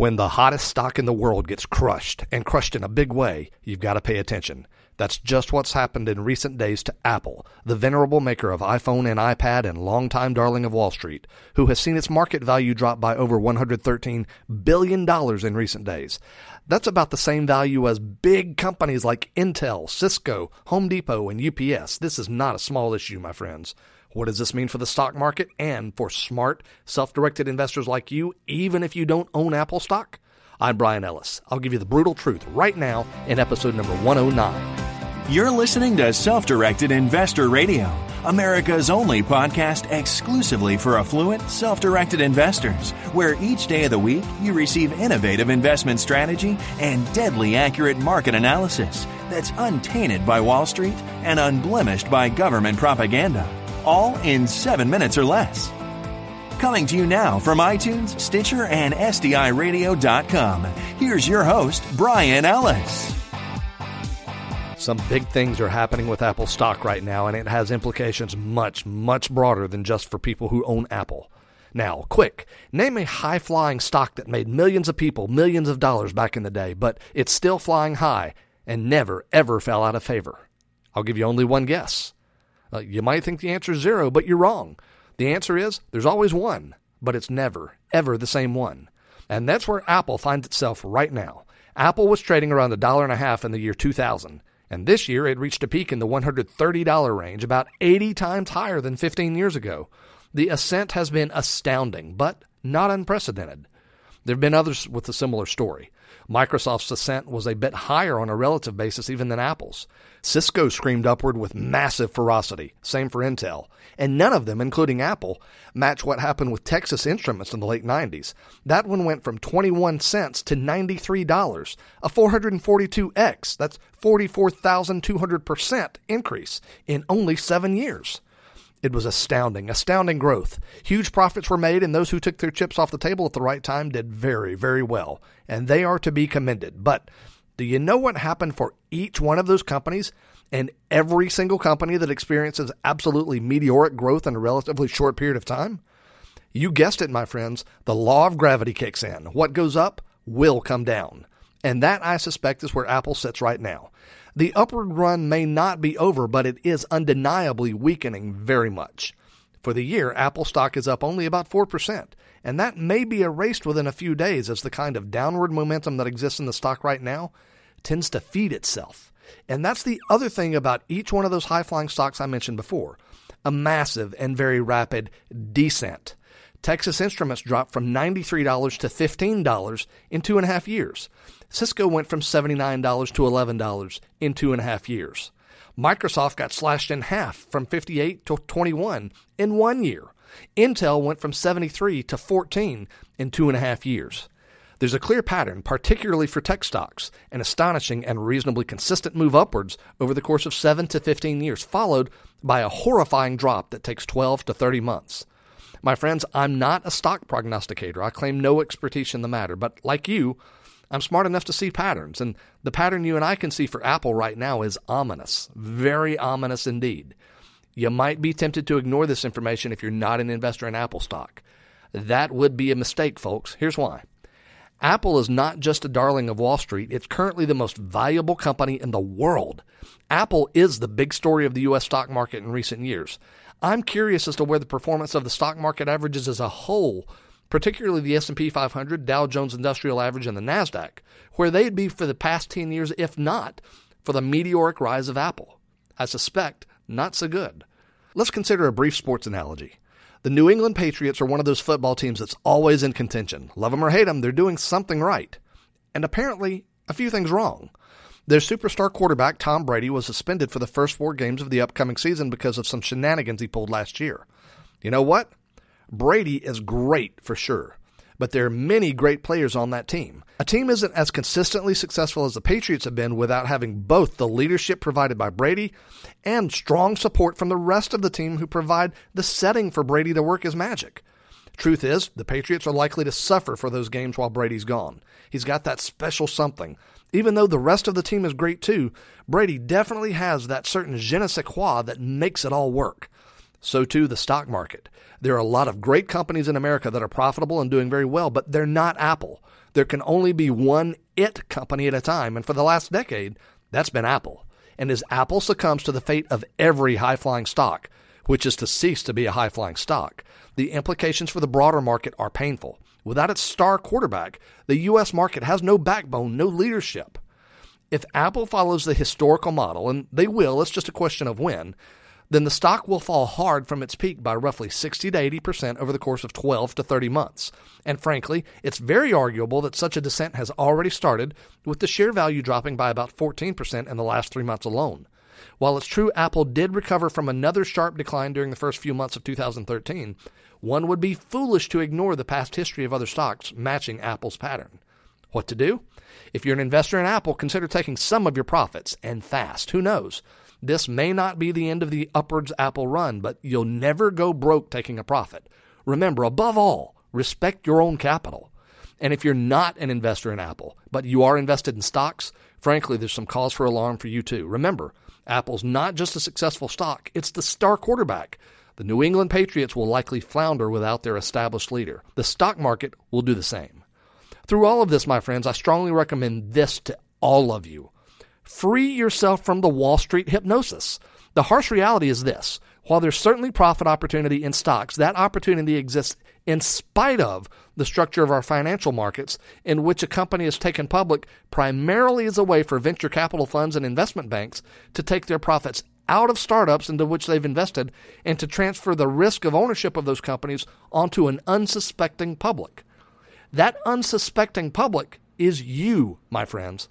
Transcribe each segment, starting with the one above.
When the hottest stock in the world gets crushed, and crushed in a big way, you've got to pay attention. That's just what's happened in recent days to Apple, the venerable maker of iPhone and iPad and longtime darling of Wall Street, who has seen its market value drop by over $113 billion in recent days. That's about the same value as big companies like Intel, Cisco, Home Depot, and UPS. This is not a small issue, my friends. What does this mean for the stock market and for smart, self directed investors like you, even if you don't own Apple stock? I'm Brian Ellis. I'll give you the brutal truth right now in episode number 109. You're listening to Self Directed Investor Radio, America's only podcast exclusively for affluent, self directed investors, where each day of the week you receive innovative investment strategy and deadly accurate market analysis that's untainted by Wall Street and unblemished by government propaganda all in seven minutes or less. Coming to you now from iTunes, Stitcher, and SDIRadio.com, here's your host, Brian Ellis. Some big things are happening with Apple stock right now, and it has implications much, much broader than just for people who own Apple. Now, quick, name a high flying stock that made millions of people millions of dollars back in the day, but it's still flying high and never, ever fell out of favor. I'll give you only one guess uh, you might think the answer is zero, but you're wrong. The answer is there's always one, but it's never, ever the same one. And that's where Apple finds itself right now. Apple was trading around a dollar and a half in the year 2000, and this year it reached a peak in the $130 range, about 80 times higher than 15 years ago. The ascent has been astounding, but not unprecedented. There have been others with a similar story. Microsoft's ascent was a bit higher on a relative basis even than Apple's. Cisco screamed upward with massive ferocity, same for Intel, and none of them, including Apple, match what happened with Texas Instruments in the late 90s. That one went from 21 cents to $93, a 442x, that's 44,200% increase in only seven years. It was astounding, astounding growth. Huge profits were made, and those who took their chips off the table at the right time did very, very well. And they are to be commended. But do you know what happened for each one of those companies? And every single company that experiences absolutely meteoric growth in a relatively short period of time? You guessed it, my friends. The law of gravity kicks in. What goes up will come down. And that, I suspect, is where Apple sits right now. The upward run may not be over, but it is undeniably weakening very much. For the year, Apple stock is up only about 4%, and that may be erased within a few days as the kind of downward momentum that exists in the stock right now tends to feed itself. And that's the other thing about each one of those high flying stocks I mentioned before a massive and very rapid descent. Texas Instruments dropped from $93 to $15 in two and a half years. Cisco went from $79 to $11 in two and a half years. Microsoft got slashed in half from 58 to 21 in one year. Intel went from 73 to 14 in two and a half years. There's a clear pattern, particularly for tech stocks, an astonishing and reasonably consistent move upwards over the course of 7 to 15 years, followed by a horrifying drop that takes 12 to 30 months. My friends, I'm not a stock prognosticator. I claim no expertise in the matter, but like you, I'm smart enough to see patterns, and the pattern you and I can see for Apple right now is ominous, very ominous indeed. You might be tempted to ignore this information if you're not an investor in Apple stock. That would be a mistake, folks. Here's why. Apple is not just a darling of Wall Street, it's currently the most valuable company in the world. Apple is the big story of the U.S. stock market in recent years. I'm curious as to where the performance of the stock market averages as a whole particularly the S&P 500, Dow Jones Industrial Average, and the Nasdaq, where they'd be for the past 10 years, if not for the meteoric rise of Apple. I suspect not so good. Let's consider a brief sports analogy. The New England Patriots are one of those football teams that's always in contention. Love them or hate them, they're doing something right. And apparently, a few things wrong. Their superstar quarterback, Tom Brady, was suspended for the first four games of the upcoming season because of some shenanigans he pulled last year. You know what? Brady is great for sure, but there are many great players on that team. A team isn't as consistently successful as the Patriots have been without having both the leadership provided by Brady and strong support from the rest of the team who provide the setting for Brady to work his magic. Truth is, the Patriots are likely to suffer for those games while Brady's gone. He's got that special something. Even though the rest of the team is great too, Brady definitely has that certain je ne sais quoi that makes it all work. So too the stock market. There are a lot of great companies in America that are profitable and doing very well, but they're not Apple. There can only be one it company at a time, and for the last decade, that's been Apple. And as Apple succumbs to the fate of every high flying stock, which is to cease to be a high flying stock, the implications for the broader market are painful. Without its star quarterback, the U.S. market has no backbone, no leadership. If Apple follows the historical model, and they will, it's just a question of when, then the stock will fall hard from its peak by roughly 60 to 80% over the course of 12 to 30 months. And frankly, it's very arguable that such a descent has already started, with the share value dropping by about 14% in the last three months alone. While it's true Apple did recover from another sharp decline during the first few months of 2013, one would be foolish to ignore the past history of other stocks matching Apple's pattern. What to do? If you're an investor in Apple, consider taking some of your profits and fast. Who knows? This may not be the end of the upwards Apple run, but you'll never go broke taking a profit. Remember, above all, respect your own capital. And if you're not an investor in Apple, but you are invested in stocks, frankly, there's some cause for alarm for you too. Remember, Apple's not just a successful stock, it's the star quarterback. The New England Patriots will likely flounder without their established leader. The stock market will do the same. Through all of this, my friends, I strongly recommend this to all of you. Free yourself from the Wall Street hypnosis. The harsh reality is this while there's certainly profit opportunity in stocks, that opportunity exists in spite of the structure of our financial markets, in which a company is taken public primarily as a way for venture capital funds and investment banks to take their profits out of startups into which they've invested and to transfer the risk of ownership of those companies onto an unsuspecting public. That unsuspecting public is you, my friends.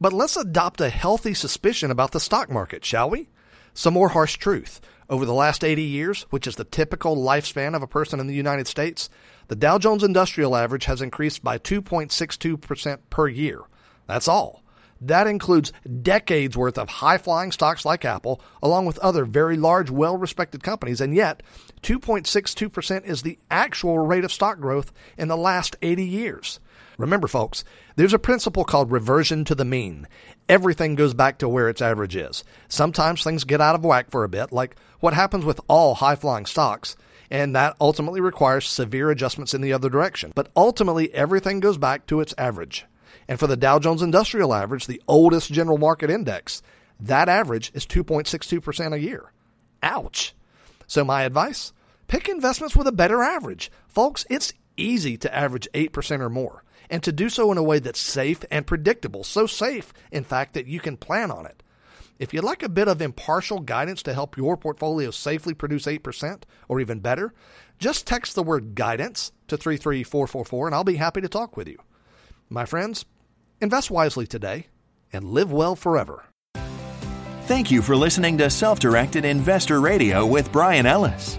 But let's adopt a healthy suspicion about the stock market, shall we? Some more harsh truth. Over the last 80 years, which is the typical lifespan of a person in the United States, the Dow Jones Industrial Average has increased by 2.62% per year. That's all. That includes decades worth of high flying stocks like Apple, along with other very large, well respected companies, and yet 2.62% is the actual rate of stock growth in the last 80 years. Remember, folks, there's a principle called reversion to the mean. Everything goes back to where its average is. Sometimes things get out of whack for a bit, like what happens with all high flying stocks, and that ultimately requires severe adjustments in the other direction. But ultimately, everything goes back to its average. And for the Dow Jones Industrial Average, the oldest general market index, that average is 2.62% a year. Ouch. So, my advice pick investments with a better average. Folks, it's easy to average 8% or more, and to do so in a way that's safe and predictable. So safe, in fact, that you can plan on it. If you'd like a bit of impartial guidance to help your portfolio safely produce 8% or even better, just text the word guidance to 33444 and I'll be happy to talk with you. My friends, invest wisely today and live well forever. Thank you for listening to Self Directed Investor Radio with Brian Ellis.